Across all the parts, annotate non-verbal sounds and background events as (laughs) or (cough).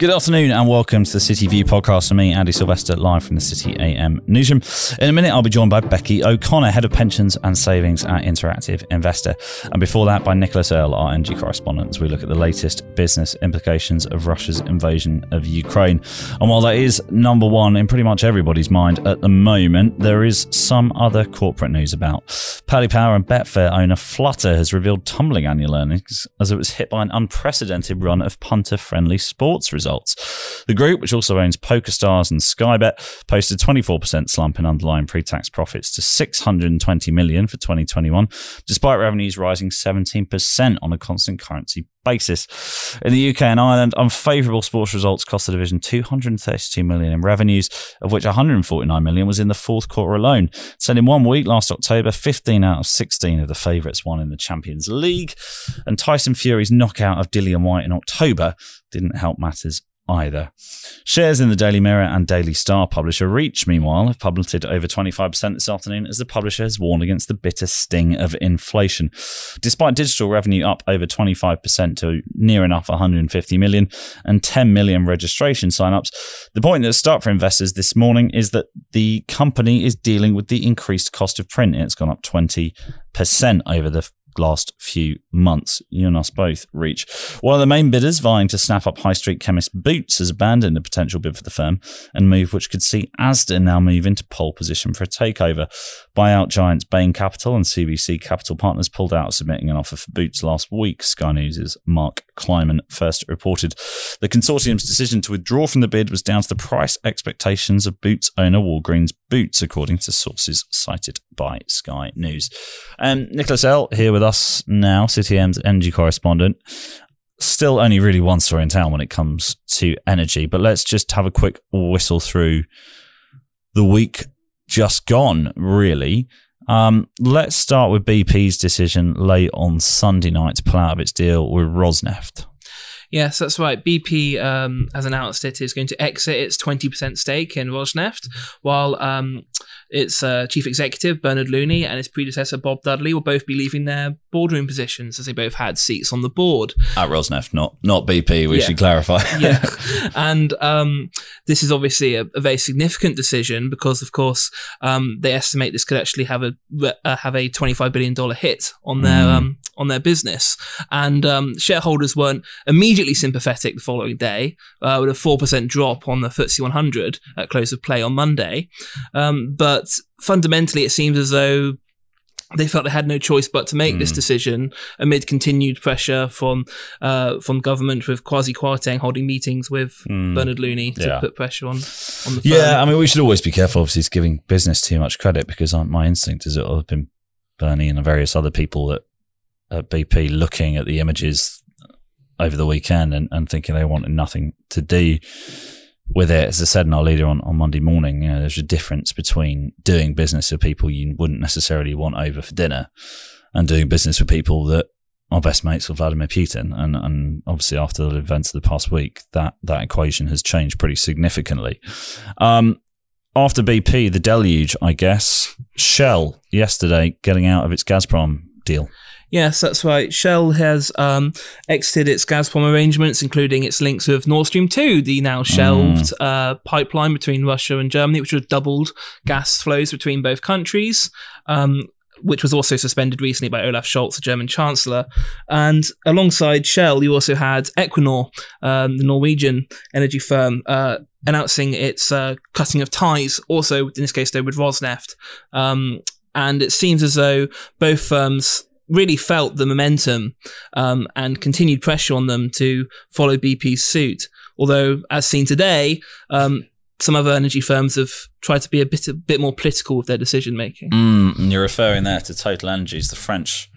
Good afternoon and welcome to the City View podcast. And me, Andy Silvester, live from the City AM newsroom. In a minute, I'll be joined by Becky O'Connor, head of pensions and savings at Interactive Investor, and before that, by Nicholas Earl, our energy correspondent, as we look at the latest business implications of Russia's invasion of Ukraine. And while that is number one in pretty much everybody's mind at the moment, there is some other corporate news about. Paddy Power and Betfair owner Flutter has revealed tumbling annual earnings as it was hit by an unprecedented run of punter-friendly sports results results. The group, which also owns PokerStars and Skybet, posted 24% slump in underlying pre-tax profits to 620 million for 2021, despite revenues rising 17% on a constant currency basis. In the UK and Ireland, unfavourable sports results cost the division 232 million in revenues, of which 149 million was in the fourth quarter alone. So in one week last October, 15 out of 16 of the favourites won in the Champions League, and Tyson Fury's knockout of Dillian Whyte in October didn't help matters either. Shares in the Daily Mirror and Daily Star publisher Reach, meanwhile, have plummeted over 25% this afternoon as the publisher has warned against the bitter sting of inflation. Despite digital revenue up over 25% to near enough 150 million and 10 million registration signups, the point that's stuck for investors this morning is that the company is dealing with the increased cost of print. It's gone up 20% over the last few months. You and us both reach. One of the main bidders vying to snap up high street chemist Boots has abandoned a potential bid for the firm, and move which could see Asda now move into pole position for a takeover. Buyout giants Bain Capital and CVC Capital Partners pulled out, submitting an offer for Boots last week. Sky News' Mark Kleinman first reported. The consortium's decision to withdraw from the bid was down to the price expectations of Boots owner Walgreens Boots, according to sources cited by Sky News. Um, Nicholas Earl here with us now, City AM's energy correspondent. Still only really one story in town when it comes to energy, but let's just have a quick whistle through the week just gone, really. Um, let's start with BP's decision late on Sunday night to pull out of its deal with Rosneft. Yes, that's right. BP um, has announced it is going to exit its 20% stake in Rosneft, while um, its uh, chief executive, Bernard Looney, and his predecessor, Bob Dudley, will both be leaving their boardroom positions as they both had seats on the board. At Rosneft, not, not BP, we yeah. should clarify. yeah. (laughs) And um, this is obviously a, a, very significant decision because, of course, um, they estimate this could actually have a uh, have a $25 billion hit on their mm. um, on their business. And um, shareholders weren't immediately sympathetic the following day, uh, with a 4% drop on the FTSE 100 at close of play on Monday. Um, but fundamentally, it seems as though they felt they had no choice but to make mm. this hmm. decision amid continued pressure from uh, from government, with Kwasi Kwarteng holding meetings with mm. Bernard Looney to yeah. put pressure on on the. Firm. Yeah, I mean, we should always be careful, obviously, giving business too much credit because my instinct is it'll have been Bernie and various other people that at BP looking at the images over the weekend and, and thinking they wanted nothing to do with it. As I said in our leader on, on Monday morning, you know, there's a difference between doing business with people you wouldn't necessarily want over for dinner and doing business with people that are best mates with Vladimir Putin. And, and obviously after the events of the past week, that, that equation has changed pretty significantly. Um, after BP, the deluge, I guess, Shell yesterday getting out of its Gazprom deal. Yes, that's right. Shell has um, exited its Gazprom arrangements, including its links with Nord Stream 2, the now shelved mm. uh, pipeline between Russia and Germany, which would have doubled gas flows between both countries. Um, which was also suspended recently by Olaf Scholz, the German Chancellor. And alongside Shell, you also had Equinor, um, the Norwegian energy firm, uh, announcing its uh, cutting of ties, also in this case, though, with Rosneft. Um, and it seems as though both firms really felt the momentum um, and continued pressure on them to follow BP's suit. Although, as seen today, um, some other energy firms have tried to be a bit a bit more political with their decision making. Mm, you're referring there to Total Energies, the French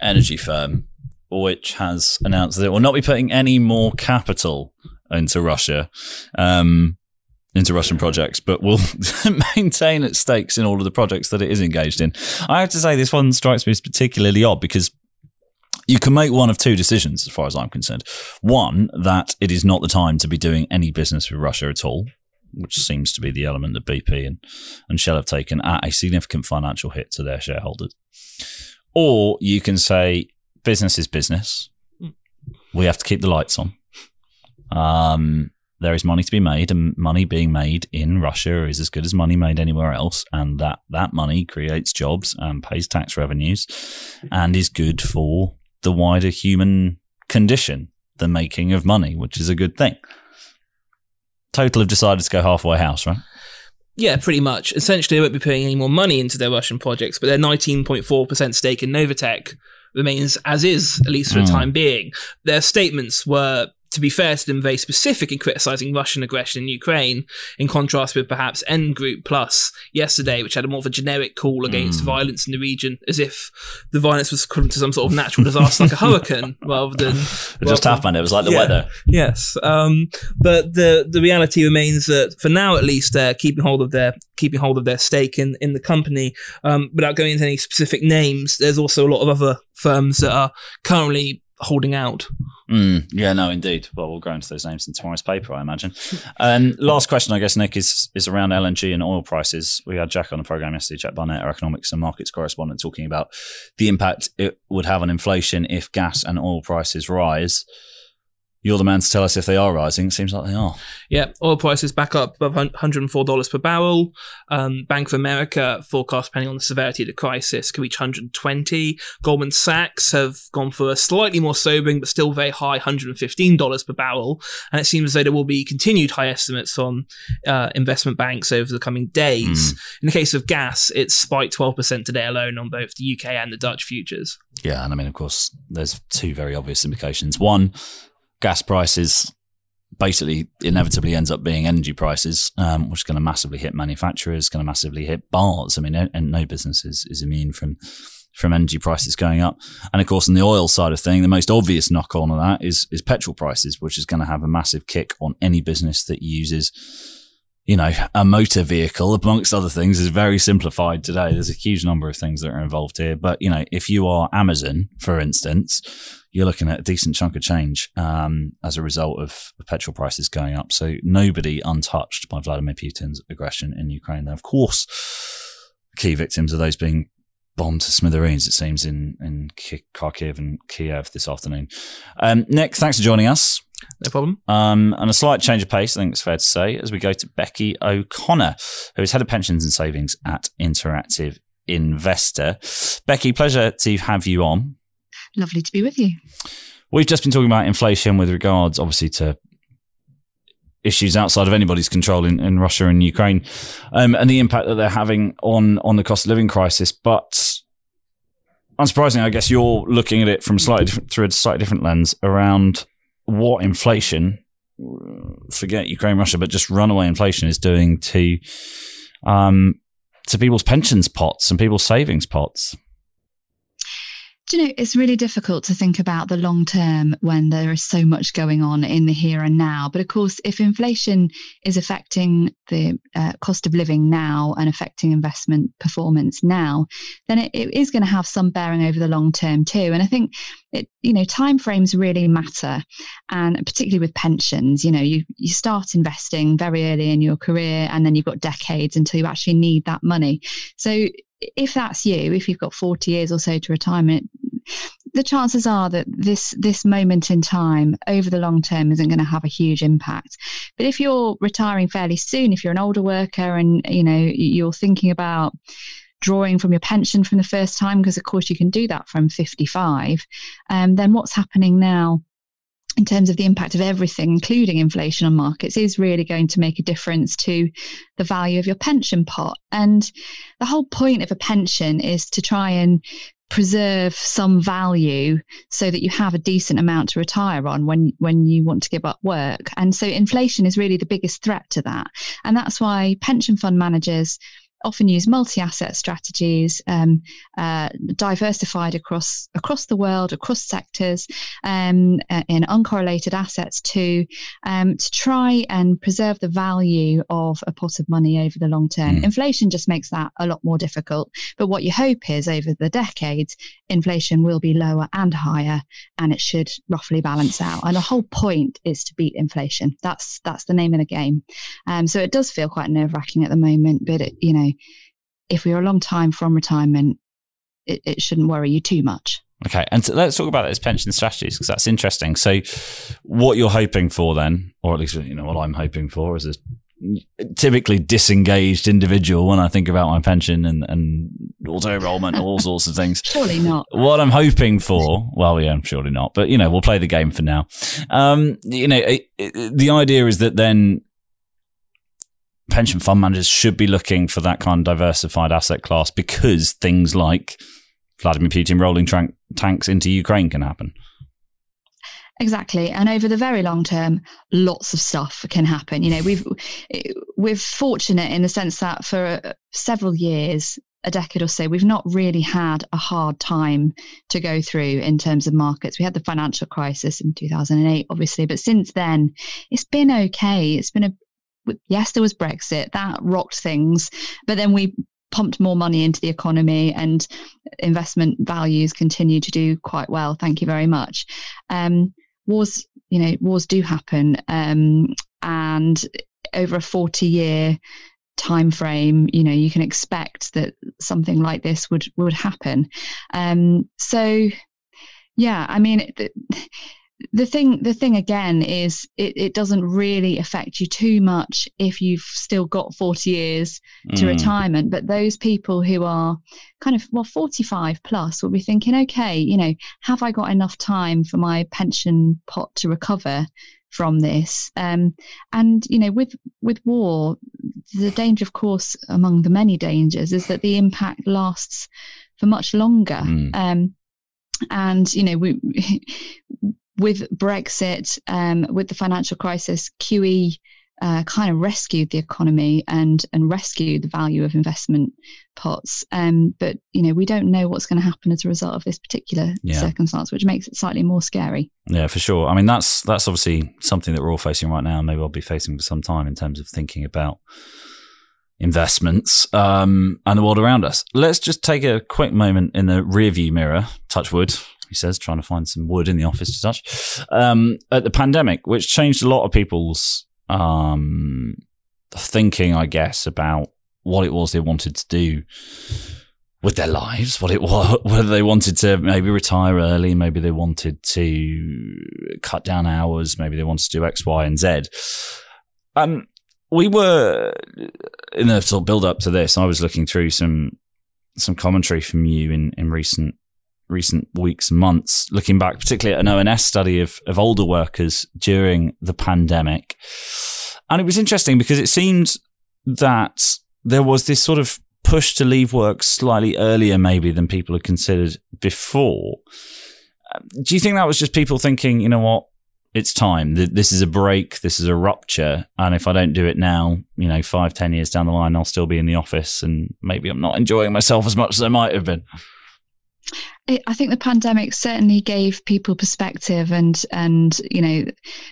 energy firm, which has announced that it will not be putting any more capital into Russia. Um, into Russian projects, but will (laughs) maintain its stakes in all of the projects that it is engaged in. I have to say, this one strikes me as particularly odd because you can make one of two decisions, as far as I'm concerned. One, that it is not the time to be doing any business with Russia at all, which seems to be the element that BP and, and Shell have taken at a significant financial hit to their shareholders. Or you can say, business is business. We have to keep the lights on Um, there is money to be made, and money being made in Russia is as good as money made anywhere else, and that that money creates jobs and pays tax revenues, and is good for the wider human condition, the making of money, which is a good thing. Total have decided to go halfway house, right? Yeah, pretty much. Essentially, they won't be putting any more money into their Russian projects, but their 19.4% stake in Novatek remains as is, at least for the Mm. time being. Their statements were, to be fair to them, very specific in criticizing Russian aggression in Ukraine, in contrast with perhaps N Group Plus yesterday, which had a more of a generic call against Mm. violence in the region, as if the violence was equivalent to some sort of natural disaster like a hurricane, (laughs) rather than. It just rather- happened. It was like the Yeah. weather. Yes, um, but the the reality remains that for now, at least, they're keeping hold of their keeping hold of their stake in in the company. Um, without going into any specific names, there's also a lot of other firms that are currently holding out. Mm, yeah, no, indeed. Well, we'll go into those names in tomorrow's paper, I imagine. Um, last question, I guess, Nick, is is around LNG and oil prices. We had Jack on the program yesterday, Jack Barnett, our economics and markets correspondent, talking about the impact it would have on inflation if gas and oil prices rise. You're the man to tell us if they are rising. It seems like they are. Yeah, oil prices back up above $104 per barrel. Um, Bank of America forecast, depending on the severity of the crisis, could reach 120. Goldman Sachs have gone for a slightly more sobering but still very high $115 per barrel. And it seems as though there will be continued high estimates from uh, investment banks over the coming days. In the case of gas, it's spiked 12% today alone on both the UK and the Dutch futures. Yeah, and I mean, of course, there's two very obvious implications. One, gas prices basically inevitably ends up being energy prices, um, which is going to massively hit manufacturers, going to massively hit bars. I mean, no- and no business is, is immune from from energy prices going up. And of course, on the oil side of thing, the most obvious knock on of that is is petrol prices, which is going to have a massive kick on any business that uses you know, a motor vehicle, amongst other things, is very simplified today. There's a huge number of things that are involved here. But, you know, if you are Amazon, for instance, you're looking at a decent chunk of change um, as a result of petrol prices going up. So nobody untouched by Vladimir Putin's aggression in Ukraine. Now, of course, key victims are those being bombed to smithereens, it seems, in, in Kharkiv and Kiev this afternoon. Um, Nick, thanks for joining us. No problem. Um, and a slight change of pace, I think it's fair to say, as we go to Becky O'Connor, who is head of pensions and savings at Interactive Investor. Becky, pleasure to have you on. Lovely to be with you. We've just been talking about inflation with regards, obviously, to issues outside of anybody's control in, in Russia and Ukraine, um, and the impact that they're having on on the cost of living crisis. But unsurprisingly, I guess you're looking at it from slightly different, through a slightly different lens around what inflation, forget Ukraine, Russia, but just runaway inflation is doing to um, to people's pensions pots and people's savings pots. Do you know, it's really difficult to think about the long term when there is so much going on in the here and now. But of course, if inflation is affecting the uh, cost of living now and affecting investment performance now, then it, it is going to have some bearing over the long term too. And I think it, you know, timeframes really matter, and particularly with pensions. You know, you you start investing very early in your career, and then you've got decades until you actually need that money. So if that's you, if you've got 40 years or so to retirement, the chances are that this this moment in time over the long term isn't going to have a huge impact. But if you're retiring fairly soon, if you're an older worker and you know you're thinking about drawing from your pension from the first time, because of course you can do that from 55, um, then what's happening now? In terms of the impact of everything, including inflation on markets, is really going to make a difference to the value of your pension pot. And the whole point of a pension is to try and preserve some value so that you have a decent amount to retire on when when you want to give up work and so inflation is really the biggest threat to that and that's why pension fund managers often use multi-asset strategies, um, uh, diversified across across the world, across sectors, um, uh, in uncorrelated assets too, um, to try and preserve the value of a pot of money over the long term. Mm. Inflation just makes that a lot more difficult. But what you hope is over the decades, inflation will be lower and higher, and it should roughly balance out. And the whole point is to beat inflation. That's that's the name of the game. Um, so it does feel quite nerve wracking at the moment, but it, you know if we're a long time from retirement, it, it shouldn't worry you too much. Okay, and so let's talk about those pension strategies because that's interesting. So, what you're hoping for then, or at least you know what I'm hoping for, is a typically disengaged individual when I think about my pension and, and auto enrollment, all (laughs) sorts of things. Surely not. What I'm hoping for, well, yeah, I'm surely not, but you know, we'll play the game for now. Um, you know, it, it, the idea is that then pension fund managers should be looking for that kind of diversified asset class because things like Vladimir Putin rolling tanks into Ukraine can happen. Exactly, and over the very long term, lots of stuff can happen. You know, we've we're fortunate in the sense that for uh, several years, a decade or so, we've not really had a hard time to go through in terms of markets. We had the financial crisis in 2008, obviously, but since then, it's been okay. It's been a yes, there was Brexit that rocked things, but then we pumped more money into the economy and investment values continue to do quite well. Thank you very much. Um, wars, you know, wars do happen, um, and over a forty-year time frame, you know, you can expect that something like this would would happen. Um, so, yeah, I mean. The thing the thing again is it, it doesn't really affect you too much if you've still got 40 years to mm. retirement but those people who are kind of well 45 plus will be thinking okay you know have i got enough time for my pension pot to recover from this um, and you know with with war the danger of course among the many dangers is that the impact lasts for much longer mm. um, and you know we (laughs) with Brexit, um, with the financial crisis, QE uh, kind of rescued the economy and and rescued the value of investment pots. Um, but you know, we don't know what's going to happen as a result of this particular yeah. circumstance, which makes it slightly more scary. Yeah, for sure. I mean, that's that's obviously something that we're all facing right now. And maybe I'll be facing for some time in terms of thinking about investments um, and the world around us. Let's just take a quick moment in the rearview mirror. Touch wood he says, trying to find some wood in the office to touch, um, at the pandemic, which changed a lot of people's um, thinking, I guess, about what it was they wanted to do with their lives, what it was, (laughs) whether they wanted to maybe retire early, maybe they wanted to cut down hours, maybe they wanted to do X, Y, and Z. Um, we were in the sort of build up to this. I was looking through some some commentary from you in in recent recent weeks months, looking back particularly at an ONS study of, of older workers during the pandemic. And it was interesting because it seemed that there was this sort of push to leave work slightly earlier, maybe, than people had considered before. Um, do you think that was just people thinking, you know what, it's time. This is a break. This is a rupture. And if I don't do it now, you know, five, ten years down the line, I'll still be in the office and maybe I'm not enjoying myself as much as I might have been. I think the pandemic certainly gave people perspective, and and you know,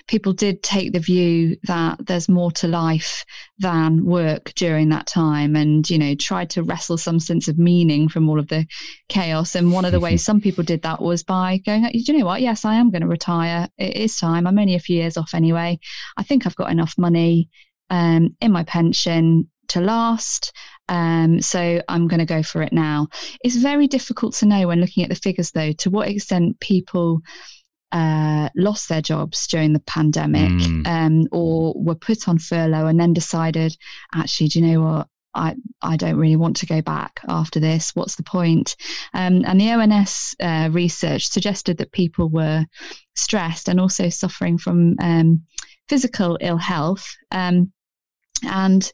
people did take the view that there's more to life than work during that time, and you know, tried to wrestle some sense of meaning from all of the chaos. And one of the ways (laughs) some people did that was by going, "Do you know what? Yes, I am going to retire. It is time. I'm only a few years off anyway. I think I've got enough money um, in my pension to last. Um, so I'm going to go for it now. It's very difficult to know when looking at the figures, though, to what extent people uh, lost their jobs during the pandemic mm. um, or were put on furlough and then decided, actually, do you know what? I, I don't really want to go back after this. What's the point? Um, and the ONS uh, research suggested that people were stressed and also suffering from um, physical ill health. Um, and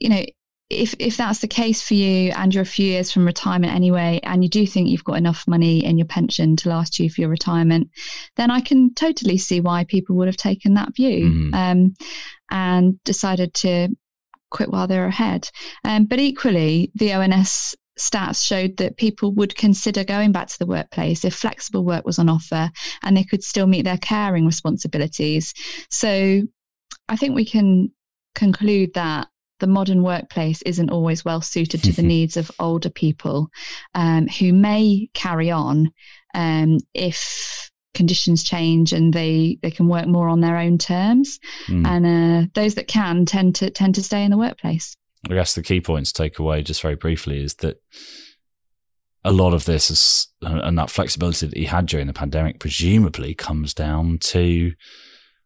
you know, if if that's the case for you and you're a few years from retirement anyway and you do think you've got enough money in your pension to last you for your retirement then i can totally see why people would have taken that view mm. um, and decided to quit while they're ahead um, but equally the ons stats showed that people would consider going back to the workplace if flexible work was on offer and they could still meet their caring responsibilities so i think we can conclude that the modern workplace isn't always well suited to the (laughs) needs of older people um, who may carry on um, if conditions change and they, they can work more on their own terms. Mm. And uh, those that can tend to tend to stay in the workplace. I guess the key points to take away, just very briefly, is that a lot of this is, and that flexibility that he had during the pandemic presumably comes down to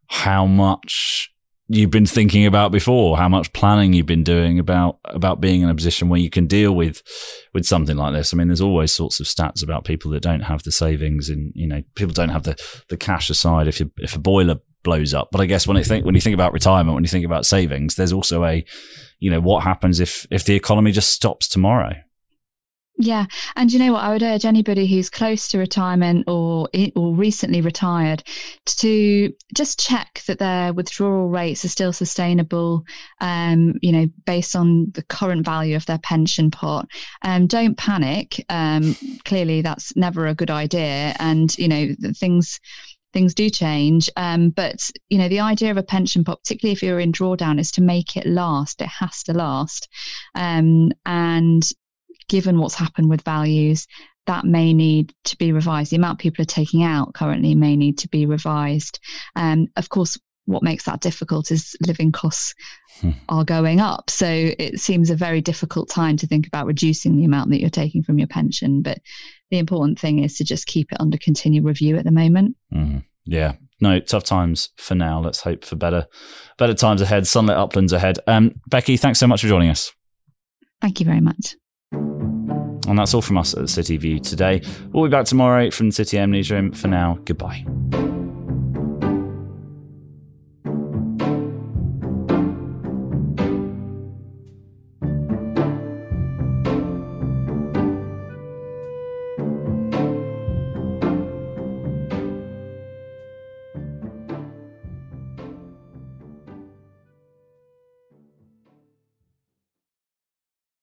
how much you've been thinking about before, how much planning you've been doing about about being in a position where you can deal with with something like this. I mean, there's always sorts of stats about people that don't have the savings, and you know, people don't have the the cash aside if you if a boiler blows up. But I guess when I think when you think about retirement, when you think about savings, there's also a you know what happens if if the economy just stops tomorrow. Yeah, and you know what? I would urge anybody who's close to retirement or or recently retired to just check that their withdrawal rates are still sustainable. Um, you know, based on the current value of their pension pot. Um, don't panic. Um, clearly, that's never a good idea, and you know things things do change. Um, but you know, the idea of a pension pot, particularly if you're in drawdown, is to make it last. It has to last. Um, and given what's happened with values, that may need to be revised. The amount people are taking out currently may need to be revised. Um, of course, what makes that difficult is living costs hmm. are going up. So it seems a very difficult time to think about reducing the amount that you're taking from your pension. But the important thing is to just keep it under continual review at the moment. Mm. Yeah. No, tough times for now. Let's hope for better, better times ahead. Sunlit uplands ahead. Um, Becky, thanks so much for joining us. Thank you very much. And that's all from us at City View today. We'll be back tomorrow from the City AM newsroom. For now, goodbye.